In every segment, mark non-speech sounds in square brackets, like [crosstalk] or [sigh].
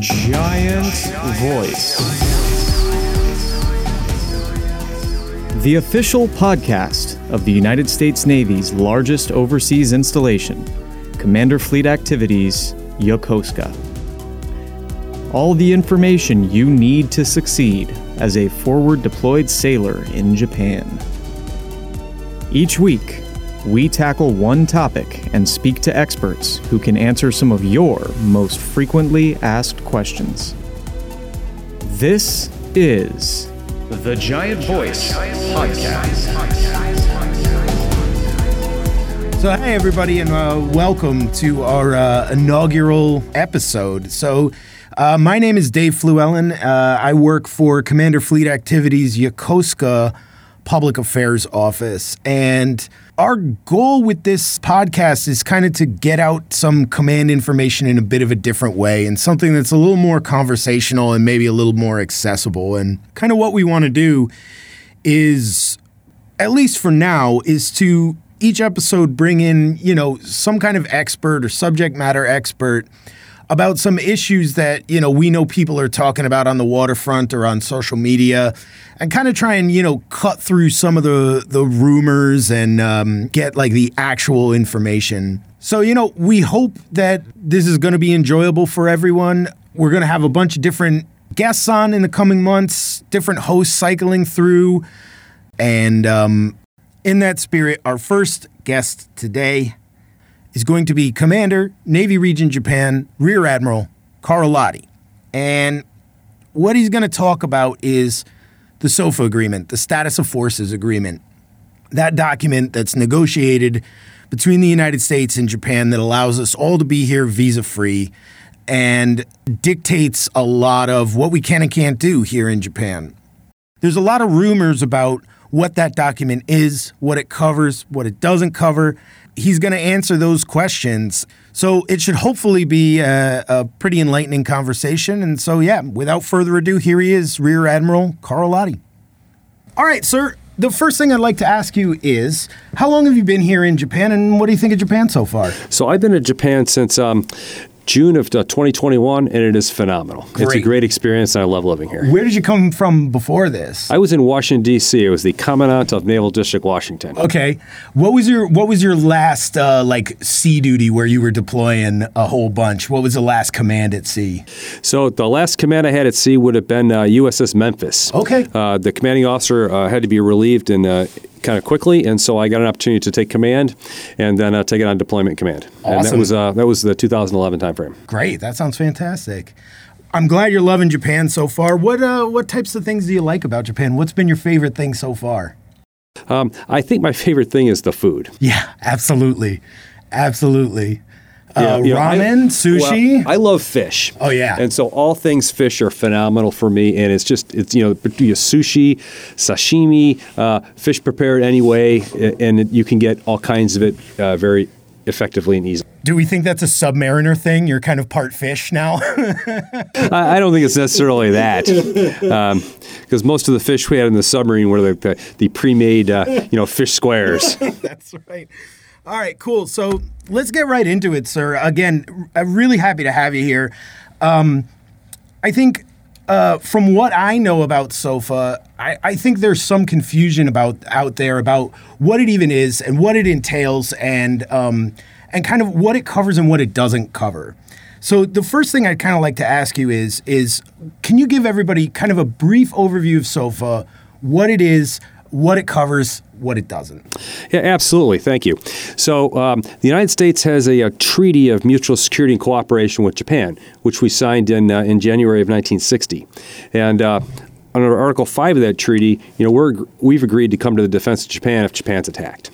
Giant Voice. The official podcast of the United States Navy's largest overseas installation, Commander Fleet Activities, Yokosuka. All the information you need to succeed as a forward deployed sailor in Japan. Each week, we tackle one topic and speak to experts who can answer some of your most frequently asked questions. This is the Giant Voice Podcast. So, hey, everybody, and uh, welcome to our uh, inaugural episode. So, uh, my name is Dave Fluellen. Uh, I work for Commander Fleet Activities Yokosuka Public Affairs Office. And our goal with this podcast is kind of to get out some command information in a bit of a different way and something that's a little more conversational and maybe a little more accessible. And kind of what we want to do is, at least for now, is to each episode bring in, you know, some kind of expert or subject matter expert about some issues that you know we know people are talking about on the waterfront or on social media, and kind of try and you know cut through some of the the rumors and um, get like the actual information. So you know we hope that this is going to be enjoyable for everyone. We're going to have a bunch of different guests on in the coming months, different hosts cycling through, and um, in that spirit, our first guest today is going to be Commander, Navy Region Japan, Rear Admiral Carl Lahti. And what he's going to talk about is the SOFA agreement, the Status of Forces agreement. That document that's negotiated between the United States and Japan that allows us all to be here visa free and dictates a lot of what we can and can't do here in Japan. There's a lot of rumors about what that document is, what it covers, what it doesn't cover, he's going to answer those questions. So it should hopefully be a, a, pretty enlightening conversation. And so, yeah, without further ado, here he is, Rear Admiral Carl Lahti. All right, sir. The first thing I'd like to ask you is how long have you been here in Japan and what do you think of Japan so far? So I've been in Japan since um, June of 2021, and it is phenomenal. Great. It's a great experience, and I love living here. Where did you come from before this? I was in Washington D.C. I was the commandant of Naval District Washington. Okay, what was your what was your last uh, like sea duty where you were deploying a whole bunch? What was the last command at sea? So the last command I had at sea would have been uh, USS Memphis. Okay, uh, the commanding officer uh, had to be relieved in uh, kind of quickly, and so I got an opportunity to take command and then uh, take it on deployment command. Awesome. And that was uh, that was the 2011 timeframe. Great, that sounds fantastic. I'm glad you're loving Japan so far. What uh, what types of things do you like about Japan? What's been your favorite thing so far? Um, I think my favorite thing is the food. Yeah, absolutely, absolutely. Uh, yeah, ramen, know, I, sushi. Well, I love fish. Oh yeah, and so all things fish are phenomenal for me. And it's just it's you know sushi, sashimi, uh, fish prepared anyway, and you can get all kinds of it uh, very effectively and easily. Do we think that's a submariner thing? You're kind of part fish now. [laughs] I, I, don't think it's necessarily that, because [laughs] um, most of the fish we had in the submarine were the, the, the pre-made, uh, you know, fish squares. [laughs] that's right. All right, cool. So let's get right into it, sir. Again, I'm really happy to have you here. Um, I think uh, from what I know about SOFA, I, I, think there's some confusion about out there about what it even is and what it entails, and um, and kind of what it covers and what it doesn't cover. So the first thing I'd kind of like to ask you is is can you give everybody kind of a brief overview of SOFA, what it is, what it covers, what it doesn't. Yeah, absolutely. Thank you. So, um, the United States has a, a, treaty of mutual security and cooperation with Japan, which we signed in uh, in January of 1960, and. Uh, under Article 5 of that treaty, you know, we're, we've agreed to come to the defense of Japan if Japan's attacked.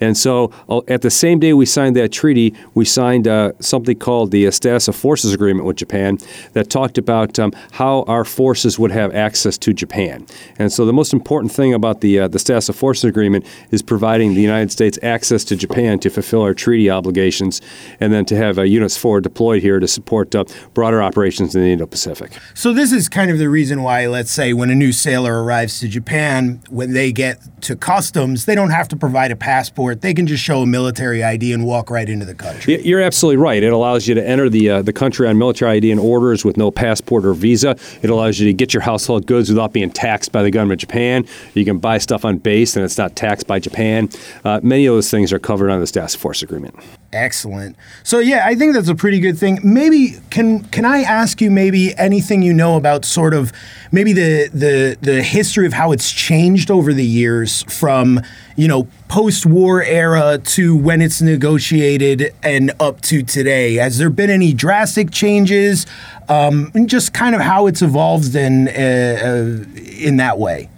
And so uh, at the same day we signed that treaty, we signed uh, something called the Status of Forces Agreement with Japan that talked about um, how our forces would have access to Japan. And so the most important thing about the, uh, the Status of Forces Agreement is providing the United States access to Japan to fulfill our treaty obligations and then to have uh, units forward deployed here to support uh, broader operations in the Indo-Pacific. So this is kind of the reason why, let's say, when a new sailor arrives to Japan, when they get to customs, they don't have to provide a passport passport. They can just show a military ID and walk right into the country. You're absolutely right. It allows you to enter the uh, the country on military ID and orders with no passport or visa. It allows you to get your household goods without being taxed by the government of Japan. You can buy stuff on base and it's not taxed by Japan. Uh, many of those things are covered on this task force agreement. Excellent. So yeah, I think that's a pretty good thing. Maybe can can I ask you maybe anything you know about sort of maybe the the the history of how it's changed over the years from, you know, post-war era to when it's negotiated and up to today. Has there been any drastic changes? Um, just kind of how it's evolved in uh, uh, in that way.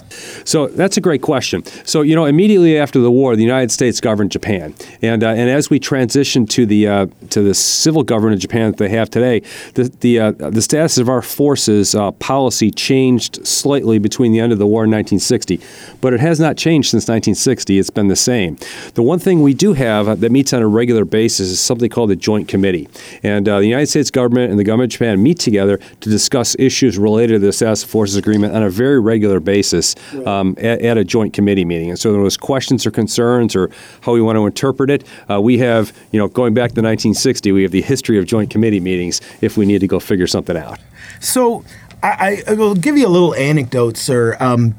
So that's a great question. So you know, immediately after the war, the United States governed Japan, and uh, and as we transition to the uh, to the civil government of Japan that they have today, the the uh, the status of our forces uh, policy changed slightly between the end of the war in 1960, but it has not changed since 1960. It's been the same. The one thing we do have that meets on a regular basis is something called the Joint Committee, and uh, the United States government and the government of Japan meet together to discuss issues related to the status of forces agreement on a very regular basis um, at, at, a joint committee meeting. And so there was questions or concerns or how we want to interpret it. Uh, we have, you know, going back to 1960, we have the history of joint committee meetings if we need to go figure something out. So I, I will give you a little anecdote, sir. Um,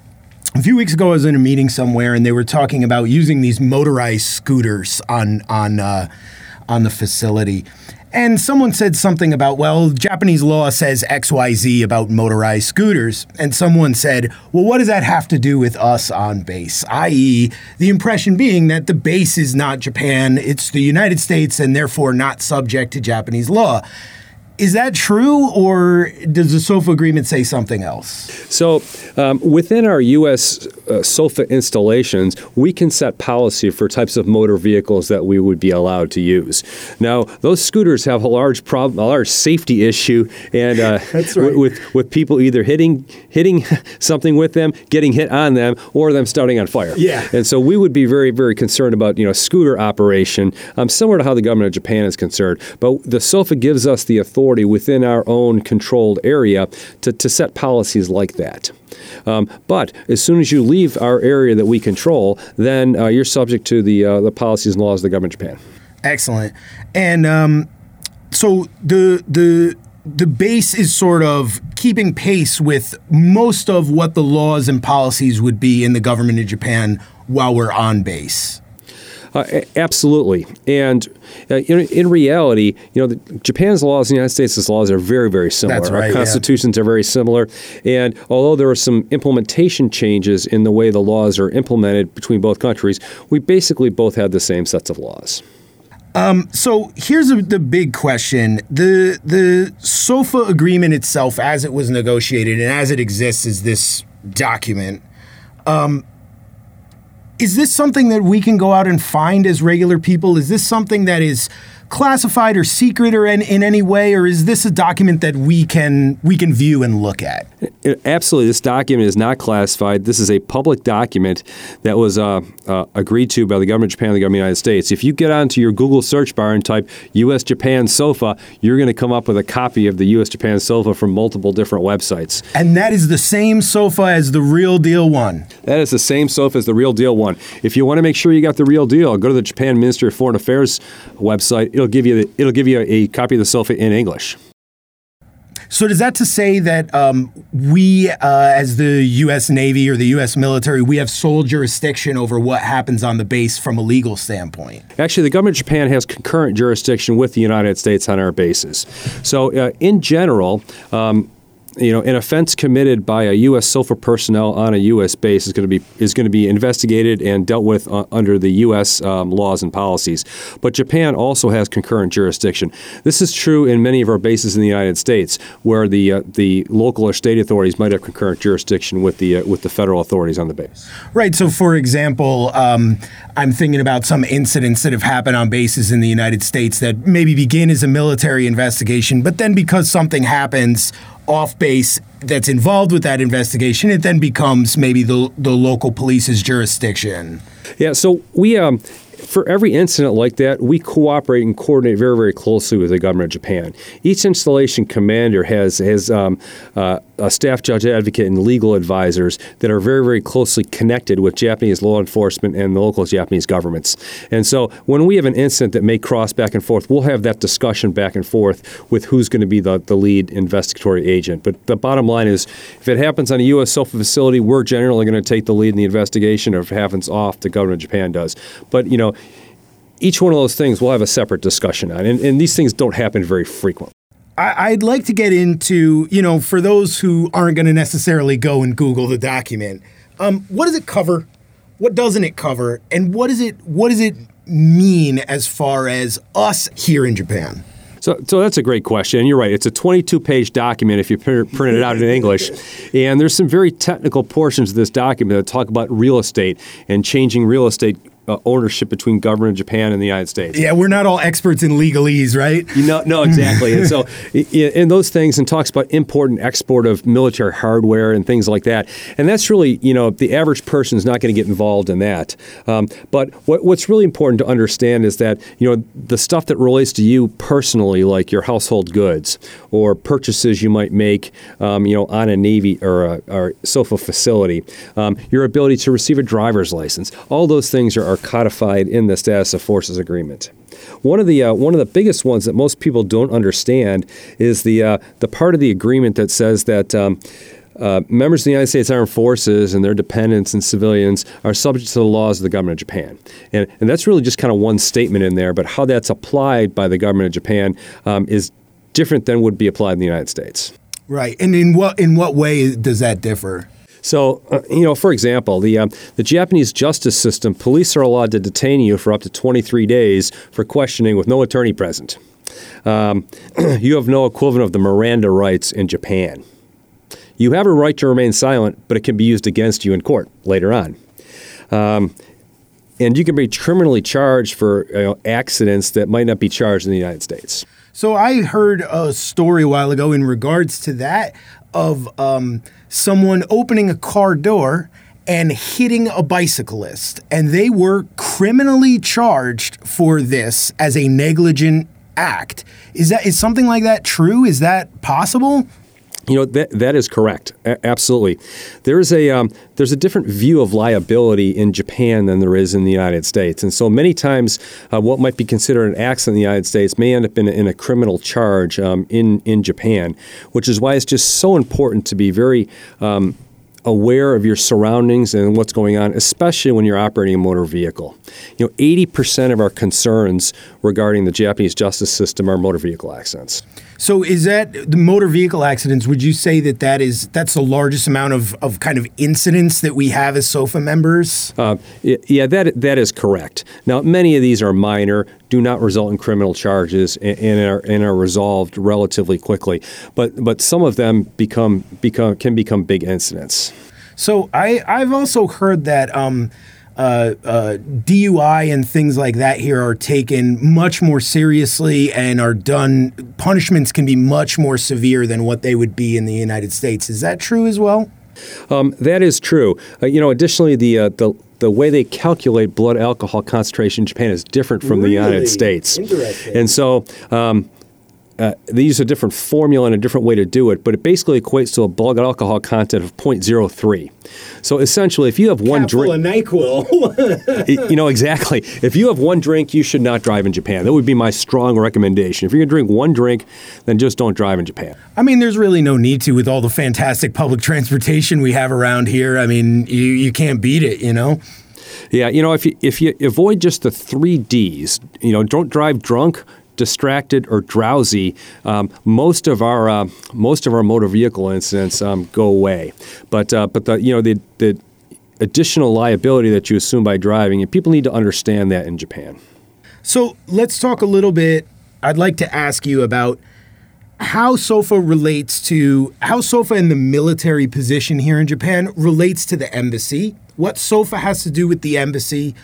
a few weeks ago, I was in a meeting somewhere, and they were talking about using these motorized scooters on on uh, on the facility. And someone said something about, well, Japanese law says XYZ about motorized scooters. And someone said, well, what does that have to do with us on base? I.e., the impression being that the base is not Japan, it's the United States, and therefore not subject to Japanese law. Is that true, or does the SOFA agreement say something else? So, um, within our U.S. Uh, SOFA installations, we can set policy for types of motor vehicles that we would be allowed to use. Now, those scooters have a large problem, a large safety issue, and uh, [laughs] right. with with people either hitting hitting [laughs] something with them, getting hit on them, or them starting on fire. Yeah. And so we would be very very concerned about you know scooter operation, um, similar to how the government of Japan is concerned. But the SOFA gives us the authority authority within our own controlled area to, to set policies like that. Um, but as soon as you leave our area that we control, then uh, you're subject to the uh, the policies and laws of the government of Japan. Excellent. And um, so the the the base is sort of keeping pace with most of what the laws and policies would be in the government of Japan while we're on base. Uh, absolutely, and uh, in, in, reality, you know, the, Japan's laws and the United States' laws are very, very similar. Right, Our constitutions yeah. are very similar, and although there are some implementation changes in the way the laws are implemented between both countries, we basically both have the same sets of laws. Um, so here's a, the big question: the the SOFA agreement itself, as it was negotiated and as it exists, is this document. Um, is this something that we can go out and find as regular people? Is this something that is classified or secret or in, in any way, or is this a document that we can we can view and look at? Absolutely, this document is not classified. This is a public document that was uh, uh, agreed to by the government of Japan and the government of the United States. If you get onto your Google search bar and type U.S. Japan SOFA, you're going to come up with a copy of the U.S. Japan SOFA from multiple different websites. And that is the same SOFA as the real deal one. That is the same SOFA as the real deal one. If you want to make sure you got the real deal, go to the Japan Ministry of Foreign Affairs website it'll give you the, it'll give you a, a copy of the SOFA in English. So does that to say that um, we, uh, as the U.S. Navy or the U.S. military, we have sole jurisdiction over what happens on the base from a legal standpoint? Actually, the government of Japan has concurrent jurisdiction with the United States on our bases. So, uh, in general. Um, you know, an offense committed by a U.S. SOFA personnel on a U.S. base is going to be is going to be investigated and dealt with uh, under the U.S. Um, laws and policies. But Japan also has concurrent jurisdiction. This is true in many of our bases in the United States, where the uh, the local or state authorities might have concurrent jurisdiction with the uh, with the federal authorities on the base. Right. So, for example, um, I'm thinking about some incidents that have happened on bases in the United States that maybe begin as a military investigation, but then because something happens off base that's involved with that investigation, it then becomes maybe the the local police's jurisdiction. Yeah, so we um for every incident like that, we cooperate and coordinate very, very closely with the government of Japan. Each installation commander has has um, uh, a staff judge advocate and legal advisors that are very, very closely connected with Japanese law enforcement and the local Japanese governments. And so when we have an incident that may cross back and forth, we'll have that discussion back and forth with who's going to be the, the lead investigatory agent. But the bottom line is if it happens on a U.S. SOFA facility, we're generally going to take the lead in the investigation. Or if it happens off, the government of Japan does. But, you know, each one of those things we'll have a separate discussion on. And, and these things don't happen very frequently. I, would like to get into, you know, for those who aren't going to necessarily go and Google the document, um, what does it cover? What doesn't it cover? And what is it? What does it mean as far as us here in Japan? So, so that's a great question. You're right. It's a 22 page document if you print it out in English. And there's some very technical portions of this document that talk about real estate and changing real estate uh, ownership between government of Japan and the United States. Yeah, we're not all experts in legalese, right? You know, no, exactly. and so, [laughs] in those things, and talks about import and export of military hardware and things like that. And that's really, you know, the average person is not going to get involved in that. Um, but what, what's really important to understand is that, you know, the stuff that relates to you personally, like your household goods or purchases you might make, um, you know, on a Navy or a or SOFA facility, um, your ability to receive a driver's license, all those things are, are codified in the status of forces agreement. One of the uh, one of the biggest ones that most people don't understand is the uh, the part of the agreement that says that. Um, uh, members of the United States Armed Forces and their dependents and civilians are subject to the laws of the government of Japan. And, and that's really just kind of one statement in there, but how that's applied by the government of Japan um, is different than would be applied in the United States. Right. And in what in what way does that differ? So, uh, you know, for example, the um, the Japanese justice system, police are allowed to detain you for up to 23 days for questioning with no attorney present. Um, [clears throat] you have no equivalent of the Miranda rights in Japan. You have a right to remain silent, but it can be used against you in court later on. Um, and you can be criminally charged for you know, accidents that might not be charged in the United States. So I heard a story a while ago in regards to that of um, someone opening a car door and hitting a bicyclist. And they were criminally charged for this as a negligent act. Is that is something like that true? Is that possible? You know that that is correct. A- absolutely, there's a um, there's a different view of liability in Japan than there is in the United States, and so many times uh, what might be considered an accident in the United States may end up in a, in a criminal charge um, in in Japan, which is why it's just so important to be very um, aware of your surroundings and what's going on, especially when you're operating a motor vehicle. You know, 80% of our concerns regarding the Japanese justice system are motor vehicle accidents. So is that the motor vehicle accidents? Would you say that that is that's the largest amount of, of kind of incidents that we have as SOFA members? Uh, yeah, that that is correct. Now, many of these are minor, do not result in criminal charges, and, and are and are resolved relatively quickly. But but some of them become become can become big incidents. So I I've also heard that. Um, uh, uh, DUI and things like that here are taken much more seriously and are done. Punishments can be much more severe than what they would be in the United States. Is that true as well? Um, that is true. Uh, you know, additionally, the uh, the the way they calculate blood alcohol concentration in Japan is different from really? the United States. Interesting. And so. Um, uh, they use a different formula and a different way to do it, but it basically equates to a blood alcohol content of 0.03. So essentially, if you have one drink, NyQuil. [laughs] you know exactly. If you have one drink, you should not drive in Japan. That would be my strong recommendation. If you're gonna drink one drink, then just don't drive in Japan. I mean, there's really no need to with all the fantastic public transportation we have around here. I mean, you you can't beat it, you know. Yeah, you know, if you if you avoid just the three D's, you know, don't drive drunk, distracted or drowsy, um, most of our uh, most of our motor vehicle incidents um, go away. But uh, but the you know the the additional liability that you assume by driving, and people need to understand that in Japan. So let's talk a little bit. I'd like to ask you about how SOFA relates to how SOFA in the military position here in Japan relates to the embassy. What SOFA has to do with the embassy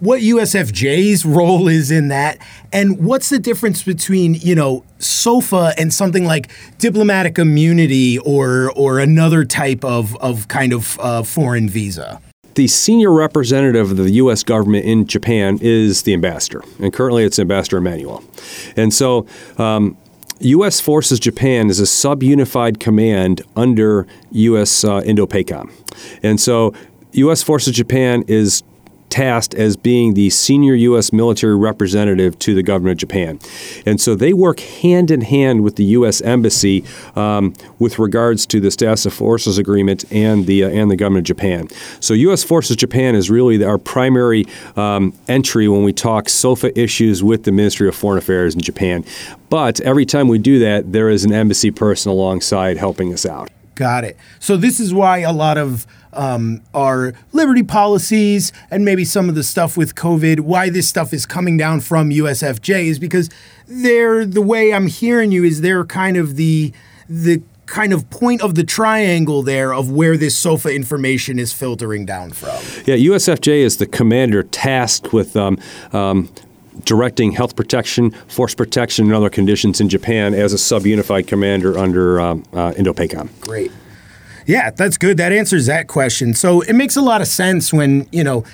what USFJ's role is in that, and what's the difference between you know SOFA and something like diplomatic immunity or or another type of of kind of uh, foreign visa. The senior representative of the U.S. government in Japan is the ambassador, and currently it's Ambassador Emanuel. And so, um, U.S. Forces Japan is a sub-unified command under U.S. Uh, INDOPACOM, and so U.S. Forces Japan is tasked as being the senior U.S. military representative to the government of Japan. And so they work hand in hand with the U.S. Embassy um, with regards to the Status of Forces Agreement and the, uh, and the government of Japan. So U.S. Forces Japan is really our primary um, entry when we talk SOFA issues with the Ministry of Foreign Affairs in Japan. But every time we do that, there is an embassy person alongside helping us out. Got it. So this is why a lot of um, our liberty policies and maybe some of the stuff with COVID, why this stuff is coming down from USFJ is because they're the way I'm hearing you is they're kind of the the kind of point of the triangle there of where this SOFA information is filtering down from. Yeah, USFJ is the commander tasked with um, um, directing health protection, force protection, and other conditions in Japan as a sub-unified commander under um, uh, INDOPACOM. Great. Yeah, that's good. That answers that question. So it makes a lot of sense when, you know,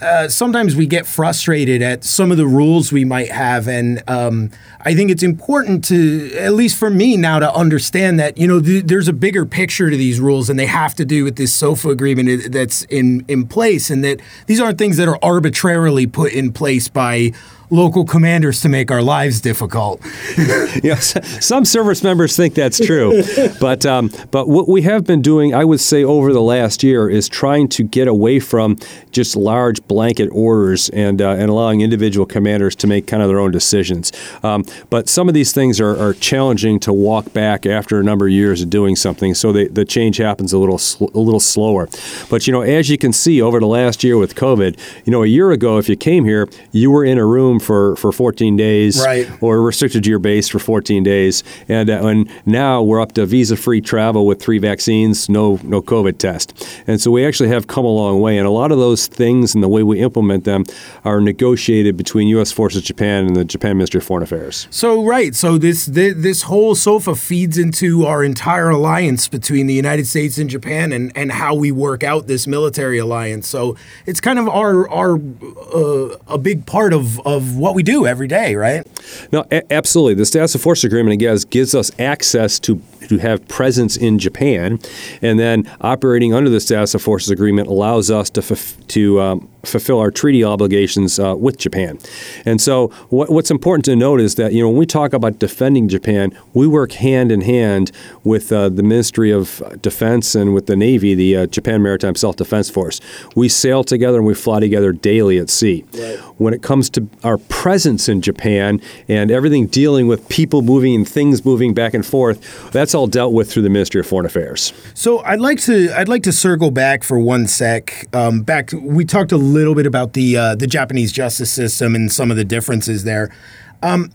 uh, sometimes we get frustrated at some of the rules we might have, and um, I think it's important to, at least for me now, to understand that you know th- there's a bigger picture to these rules, and they have to do with this SOFA agreement that's in in place, and that these aren't things that are arbitrarily put in place by local commanders to make our lives difficult. [laughs] yes, some service members think that's true, [laughs] but um, but what we have been doing, I would say, over the last year, is trying to get away from just large blanket orders and uh, and allowing individual commanders to make kind of their own decisions. Um, but some of these things are, are, challenging to walk back after a number of years of doing something, so they, the change happens a little sl- a little slower. But you know, as you can see over the last year with COVID, you know, a year ago, if you came here, you were in a room for, for 14 days, right. or restricted to your base for 14 days, and uh, and now we're up to visa-free travel with three vaccines, no no COVID test, and so we actually have come a long way. And a lot of those things and the way we implement them are negotiated between U.S. Forces Japan and the Japan Ministry of Foreign Affairs. So right, so this this, this whole SOFA feeds into our entire alliance between the United States and Japan, and and how we work out this military alliance. So it's kind of our our uh, a big part of of what we do every day, right? No, a- absolutely. The status of force agreement again gives us access to to have presence in Japan, and then operating under the status of forces agreement allows us to f- to um, fulfill our treaty obligations uh, with Japan. And so, what, what's important to note is that you know when we talk about defending Japan, we work hand in hand with uh, the Ministry of Defense and with the Navy, the uh, Japan Maritime Self Defense Force. We sail together and we fly together daily at sea. Right. When it comes to our presence in Japan and everything dealing with people moving and things moving back and forth, that's all dealt with through the Ministry of Foreign Affairs. So I'd like to I'd like to circle back for one sec. Um, back to, we talked a little bit about the uh, the Japanese justice system and some of the differences there. Um,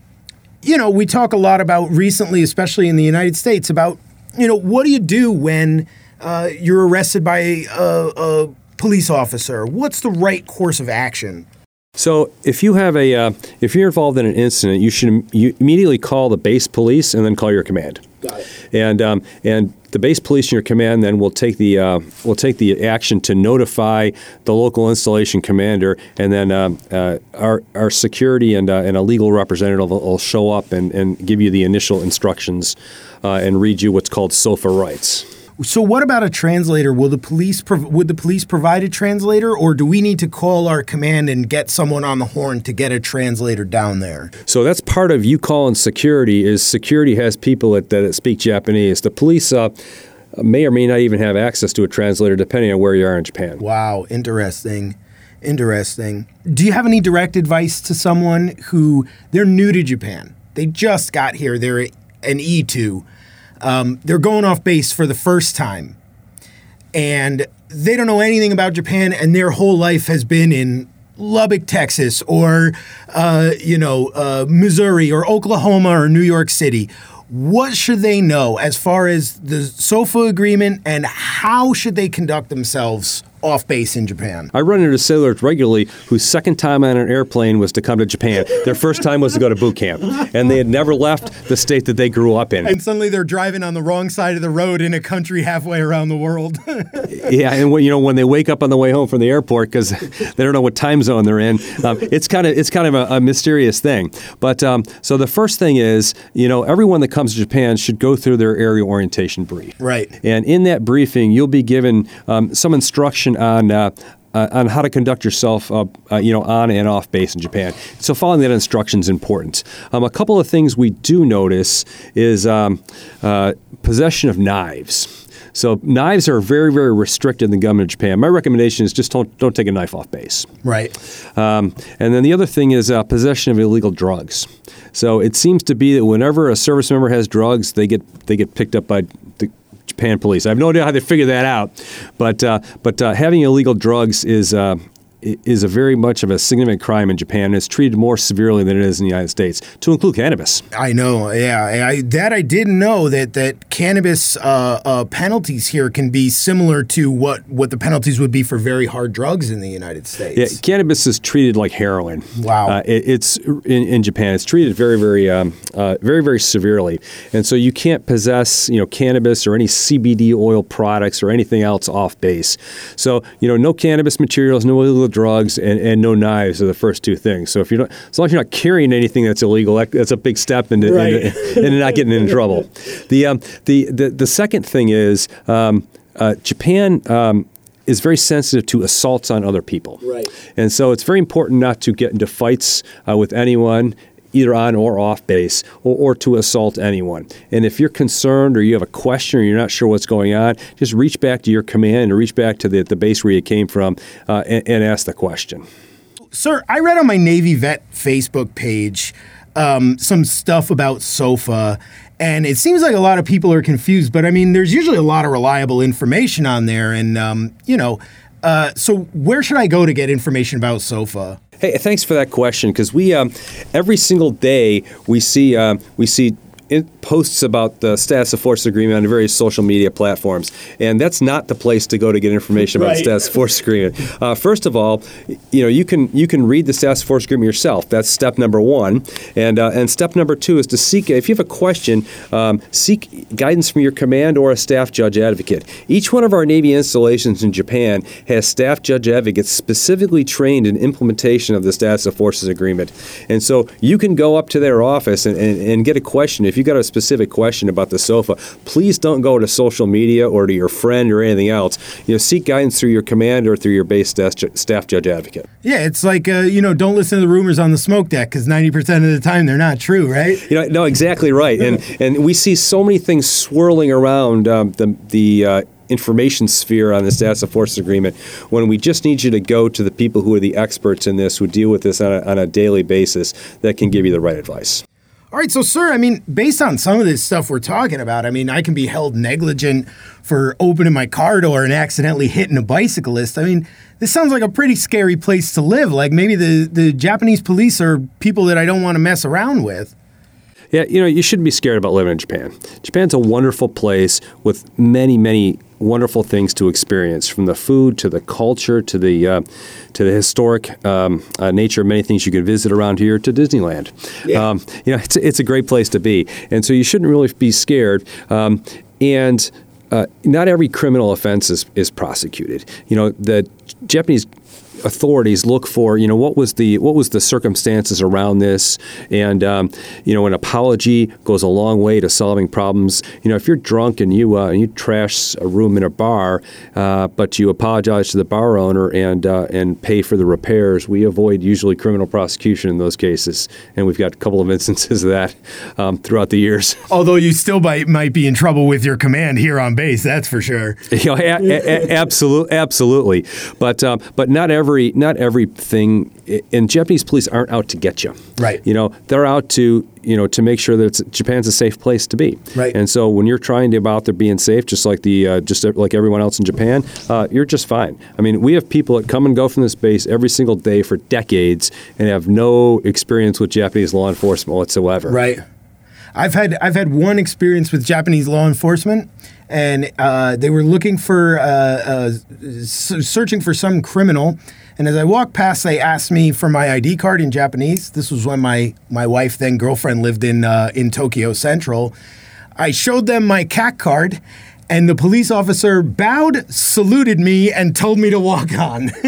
you know, we talk a lot about recently, especially in the United States, about you know what do you do when uh, you're arrested by a, a police officer? What's the right course of action? So, if you have a, uh, if you're involved in an incident, you should you immediately call the base police and then call your command. Got it. And um, and the base police in your command then will take the uh, will take the action to notify the local installation commander, and then um, uh, our our security and uh, and a legal representative will, will, show up and, and give you the initial instructions uh, and read you what's called SOFA rights. So, what about a translator? Will the police prov- would the police provide a translator, or do we need to call our command and get someone on the horn to get a translator down there? So that's part of you calling security. Is security has people that, that speak Japanese. The police uh, may or may not even have access to a translator, depending on where you are in Japan. Wow, interesting. Interesting. Do you have any direct advice to someone who they're new to Japan? They just got here. They're an E2 um, they're going off base for the first time, and they don't know anything about Japan, and their whole life has been in Lubbock, Texas, or uh, you know, uh, Missouri, or Oklahoma, or New York City. what should they know as far as the SOFA agreement and how should they conduct themselves off base in Japan? I run into sailors regularly whose second time on an airplane was to come to Japan. Their first time was to go to boot camp, and they had never left the state that they grew up in. And suddenly they're driving on the wrong side of the road in a country halfway around the world. [laughs] yeah, and when, you know when they wake up on the way home from the airport because [laughs] they don't know what time zone they're in, um, it's kind of it's kind of a, a mysterious thing. But um, so the first thing is, you know, everyone that comes to Japan should go through their area orientation brief. Right. And in that briefing, you'll be given um, some instruction on. Uh, uh, on how to conduct yourself, uh, uh, you know, on and off base in Japan. So following that instruction is important. Um, a couple of things we do notice is um, uh, possession of knives. So knives are very, very restricted in the government of Japan. My recommendation is just don't don't take a knife off base. Right. Um, and then the other thing is uh, possession of illegal drugs. So it seems to be that whenever a service member has drugs, they get they get picked up by the Japan police. I have no idea how they figure that out, but uh, but uh, having illegal drugs is uh, is a very much of a significant crime in Japan. And It's treated more severely than it is in the United States, to include cannabis. I know, yeah, I, that I didn't know that that cannabis uh, uh, penalties here can be similar to what what the penalties would be for very hard drugs in the United States. Yeah, cannabis is treated like heroin. Wow, uh, it, it's in, in, Japan. It's treated very, very, um, uh, very, very severely, and so you can't possess, you know, cannabis or any CBD oil products or anything else off base. So you know, no cannabis materials, no illegal drugs and, and no knives are the first two things. So if you're not, as long as you're not carrying anything that's illegal, that's a big step into, right. into, [laughs] into not getting in trouble. The, um, the, the, the second thing is um, uh, Japan. Um, is very sensitive to assaults on other people. Right. And so it's very important not to get into fights uh, with anyone either on or off base, or, or, to assault anyone. And if you're concerned or you have a question or you're not sure what's going on, just reach back to your command or reach back to the, the base where you came from uh, and, and, ask the question. Sir, I read on my Navy Vet Facebook page um, some stuff about SOFA. And it seems like a lot of people are confused, but I mean, there's usually a lot of reliable information on there. And, um, you know, uh, so where should I go to get information about SOFA? Hey, thanks for that question because we um, every single day we see um, we see posts about the status of force agreement on various social media platforms, and that's not the place to go to get information about right. the status of force agreement. Uh, first of all, you know you can you can read the status of force agreement yourself. That's step number one, and uh, and step number two is to seek if you have a question, um, seek guidance from your command or a staff judge advocate. Each one of our Navy installations in Japan has staff judge advocates specifically trained in implementation of the status of forces agreement, and so you can go up to their office and, and, and get a question if you got a specific question about the sofa, please don't go to social media or to your friend or anything else. You know, seek guidance through your commander or through your base staff judge advocate. Yeah, it's like uh, you know, don't listen to the rumors on the smoke deck because ninety percent of the time they're not true, right? You know, no, exactly right. And and we see so many things swirling around um, the the. Uh, information sphere on the status of forces agreement when we just need you to go to the people who are the experts in this, who deal with this on a, on a daily basis, that can give you the right advice. All right, so sir, I mean, based on some of this stuff we're talking about, I mean, I can be held negligent for opening my car door and accidentally hitting a bicyclist. I mean, this sounds like a pretty scary place to live. Like maybe the the Japanese police are people that I don't want to mess around with. Yeah, you know, you shouldn't be scared about living in Japan. Japan's a wonderful place with many, many wonderful things to experience, from the food to the culture to the uh, to the historic um, uh, nature of many things you can visit around here to Disneyland. Yeah. Um, you know, it's, it's a great place to be, and so you shouldn't really be scared. Um, and uh, not every criminal offense is, is prosecuted. You know, the Japanese authorities look for, you know, what was the what was the circumstances around this, and um, you know, an apology goes a long way to solving problems. You know, if you're drunk and you uh, and you trash a room in a bar, uh, but you apologize to the bar owner and uh, and pay for the repairs, we avoid usually criminal prosecution in those cases, and we've got a couple of [laughs] instances of that um, throughout the years. [laughs] Although you still might might be in trouble with your command here on base, that's for sure. [laughs] you know, a- a- absolutely, absolutely, but um, but not every every not everything and Japanese police aren't out to get you. Right. You know, they're out to you know to make sure that Japan's a safe place to be. Right. And so when you're trying to about there being safe, just like the uh, just like everyone else in Japan, uh, you're just fine. I mean, we have people that come and go from this base every single day for decades and have no experience with Japanese law enforcement whatsoever. Right. I've had I've had one experience with Japanese law enforcement, and uh, they were looking for uh, uh, searching for some criminal. And as I walked past, they asked me for my ID card in Japanese. This was when my my wife, then girlfriend, lived in uh, in Tokyo Central. I showed them my CAC card, and the police officer bowed, saluted me, and told me to walk on. [laughs]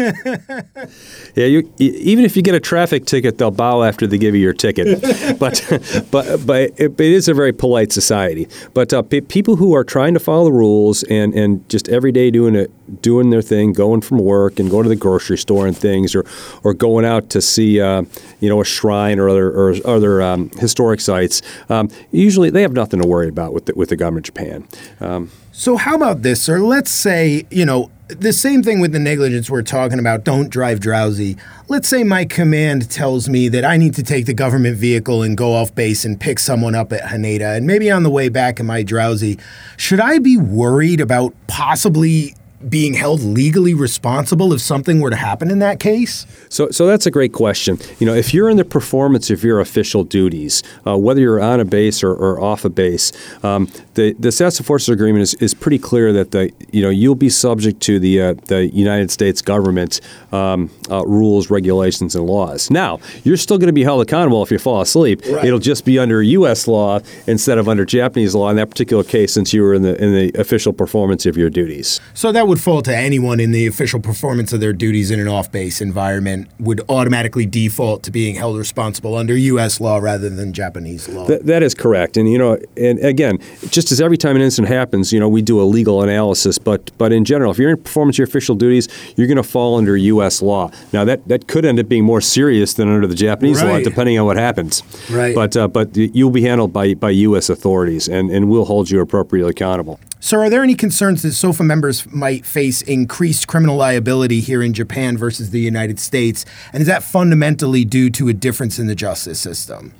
yeah, you, even if you get a traffic ticket, they'll bow after they give you your ticket. [laughs] but but but it, it is a very polite society. But uh, p- people who are trying to follow the rules and, and just every day doing it, doing their thing, going from work and going to the grocery store and things, or or going out to see uh, you know a shrine or other or other um, historic sites, um, usually they have nothing to worry about with the, with the government of Japan. Um, so, how about this, sir? Let's say, you know, the same thing with the negligence we're talking about don't drive drowsy. Let's say my command tells me that I need to take the government vehicle and go off base and pick someone up at Haneda, and maybe on the way back, am I drowsy? Should I be worried about possibly being held legally responsible if something were to happen in that case? So, so that's a great question. You know, if you're in the performance of your official duties, uh, whether you're on a base or, or off a base, um, the the Status of Forces Agreement is, is pretty clear that the you know you'll be subject to the uh, the United States government um, uh, rules, regulations, and laws. Now, you're still going to be held accountable if you fall asleep. Right. It'll just be under U.S. law instead of under Japanese law in that particular case, since you were in the in the official performance of your duties. So that would would fall to anyone in the official performance of their duties in an off base environment would automatically default to being held responsible under U.S. law rather than Japanese law. Th- that is correct. And, you know, and again, just as every time an incident happens, you know, we do a legal analysis, but, but in general, if you're in performance of your official duties, you're going to fall under U.S. law. Now, that, that could end up being more serious than under the Japanese right. law, depending on what happens. Right. But, uh, but you'll be handled by, by U.S. authorities, and, and we'll hold you appropriately accountable. So, are there any concerns that SOFA members might face increased criminal liability here in Japan versus the United States? And is that fundamentally due to a difference in the justice system?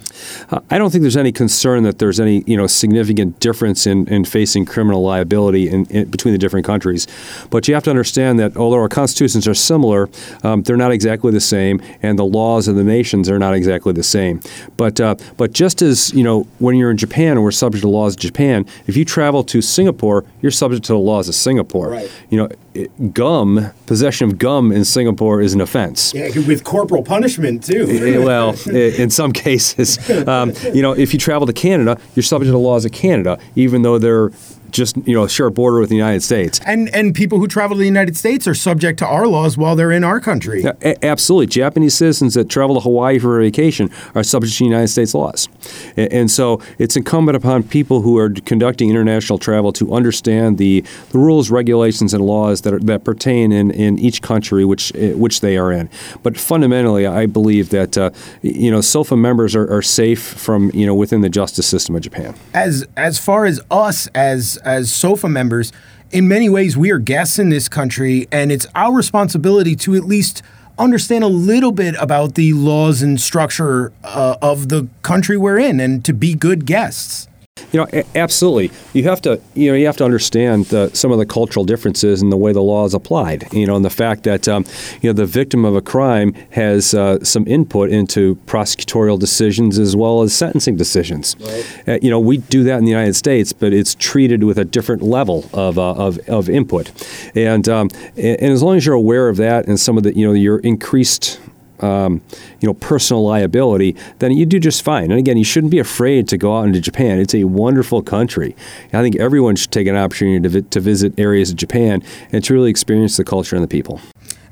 Uh, I don't think there's any concern that there's any you know significant difference in, in facing criminal liability in, in, between the different countries. But you have to understand that although our constitutions are similar, um, they're not exactly the same, and the laws of the nations are not exactly the same. But uh, but just as you know, when you're in Japan and we're subject to laws of Japan, if you travel to Singapore Singapore, you're subject to the laws of Singapore. Right. You know, it, gum, possession of gum in Singapore is an offense. Yeah, with corporal punishment too. Eh, well, in some cases, um, you know, if you travel to Canada, you're subject to the laws of Canada, even though they're just you know share a border with the United States. And and people who travel to the United States are subject to our laws while they're in our country. Yeah, a- absolutely, Japanese citizens that travel to Hawaii for a vacation are subject to United States laws, and, and, so it's incumbent upon people who are conducting international travel to understand the, the rules, regulations, and laws that are, that pertain in, in each country which eh, which they are in. But fundamentally, I believe that uh, you know SOFA members are, are safe from you know within the justice system of Japan. As as far as us as as SOFA members, in many ways, we are guests in this country, and it's our responsibility to at least understand a little bit about the laws and structure uh, of the country we're in and to be good guests. You know, absolutely. You have to, you know, you have to understand the, some of the cultural differences in the way the law is applied. You know, and the fact that, um, you know, the victim of a crime has uh, some input into prosecutorial decisions as well as sentencing decisions. Right. Uh, you know, we do that in the United States, but it's treated with a different level of, uh, of, of input. And, um, and, and as long as you're aware of that and some of the, you know, your increased um, you know, personal liability, then you do just fine. And again, you shouldn't be afraid to go out into Japan. It's a wonderful country. I think everyone should take an opportunity to, vi- to visit areas of Japan and to really experience the culture and the people.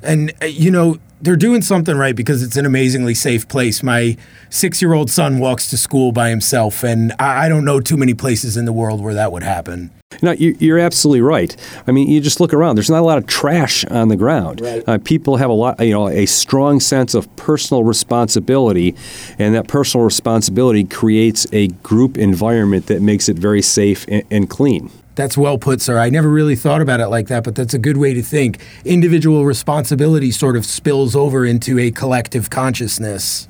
And, uh, you know, they're doing something right because it's an amazingly safe place. My six year old son walks to school by himself, and I, I don't know too many places in the world where that would happen. No, you're absolutely right. I mean, you just look around. There's not a lot of trash on the ground. Right. Uh, people have a lot, you know, a strong sense of personal responsibility, and that personal responsibility creates a group environment that makes it very safe and, and clean. That's well put, sir. I never really thought about it like that, but that's a good way to think. Individual responsibility sort of spills over into a collective consciousness.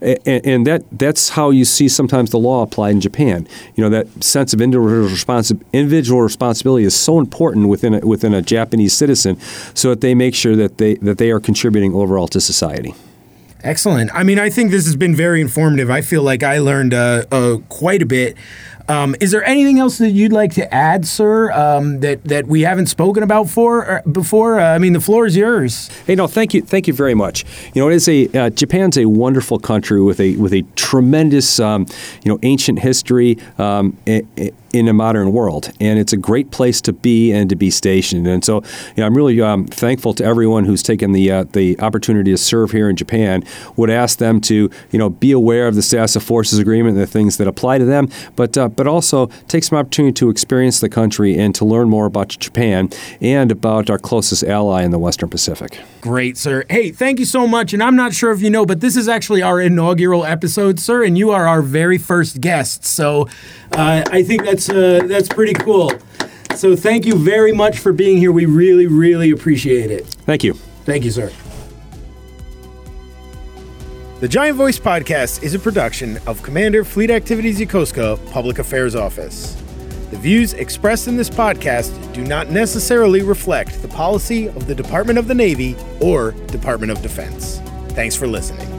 And, and that that's how you see sometimes the law applied in Japan. You know, that sense of individual, responsi- individual responsibility is so important within a, within a Japanese citizen so that they make sure that they, that they are contributing overall to society. Excellent. I mean, I think this has been very informative. I feel like I learned uh, uh, quite a bit. Um, is there anything else that you'd like to add, sir, um, that that we haven't spoken about for uh, before? Uh, I mean, the floor is yours. Hey, no, thank you, thank you very much. You know, it is a uh, Japan's a wonderful country with a with a tremendous, um, you know, ancient history. Um, in a modern world. And it's a great place to be and to be stationed. And so, you know, I'm really um, thankful to everyone who's taken the uh, the opportunity to serve here in Japan. Would ask them to, you know, be aware of the Status of Forces Agreement and the things that apply to them, but uh, but also take some opportunity to experience the country and to learn more about Japan and about our closest ally in the Western Pacific. Great, sir. Hey, thank you so much. And I'm not sure if you know, but this is actually our inaugural episode, sir, and you are our very first guest. So uh, I think that's that's uh, that's pretty cool. So thank you very much for being here. We really, really appreciate it. Thank you. Thank you, sir. The Giant Voice Podcast is a production of Commander Fleet Activities Yokosuka Public Affairs Office. The views expressed in this podcast do not necessarily reflect the policy of the Department of the Navy or Department of Defense. Thanks for listening.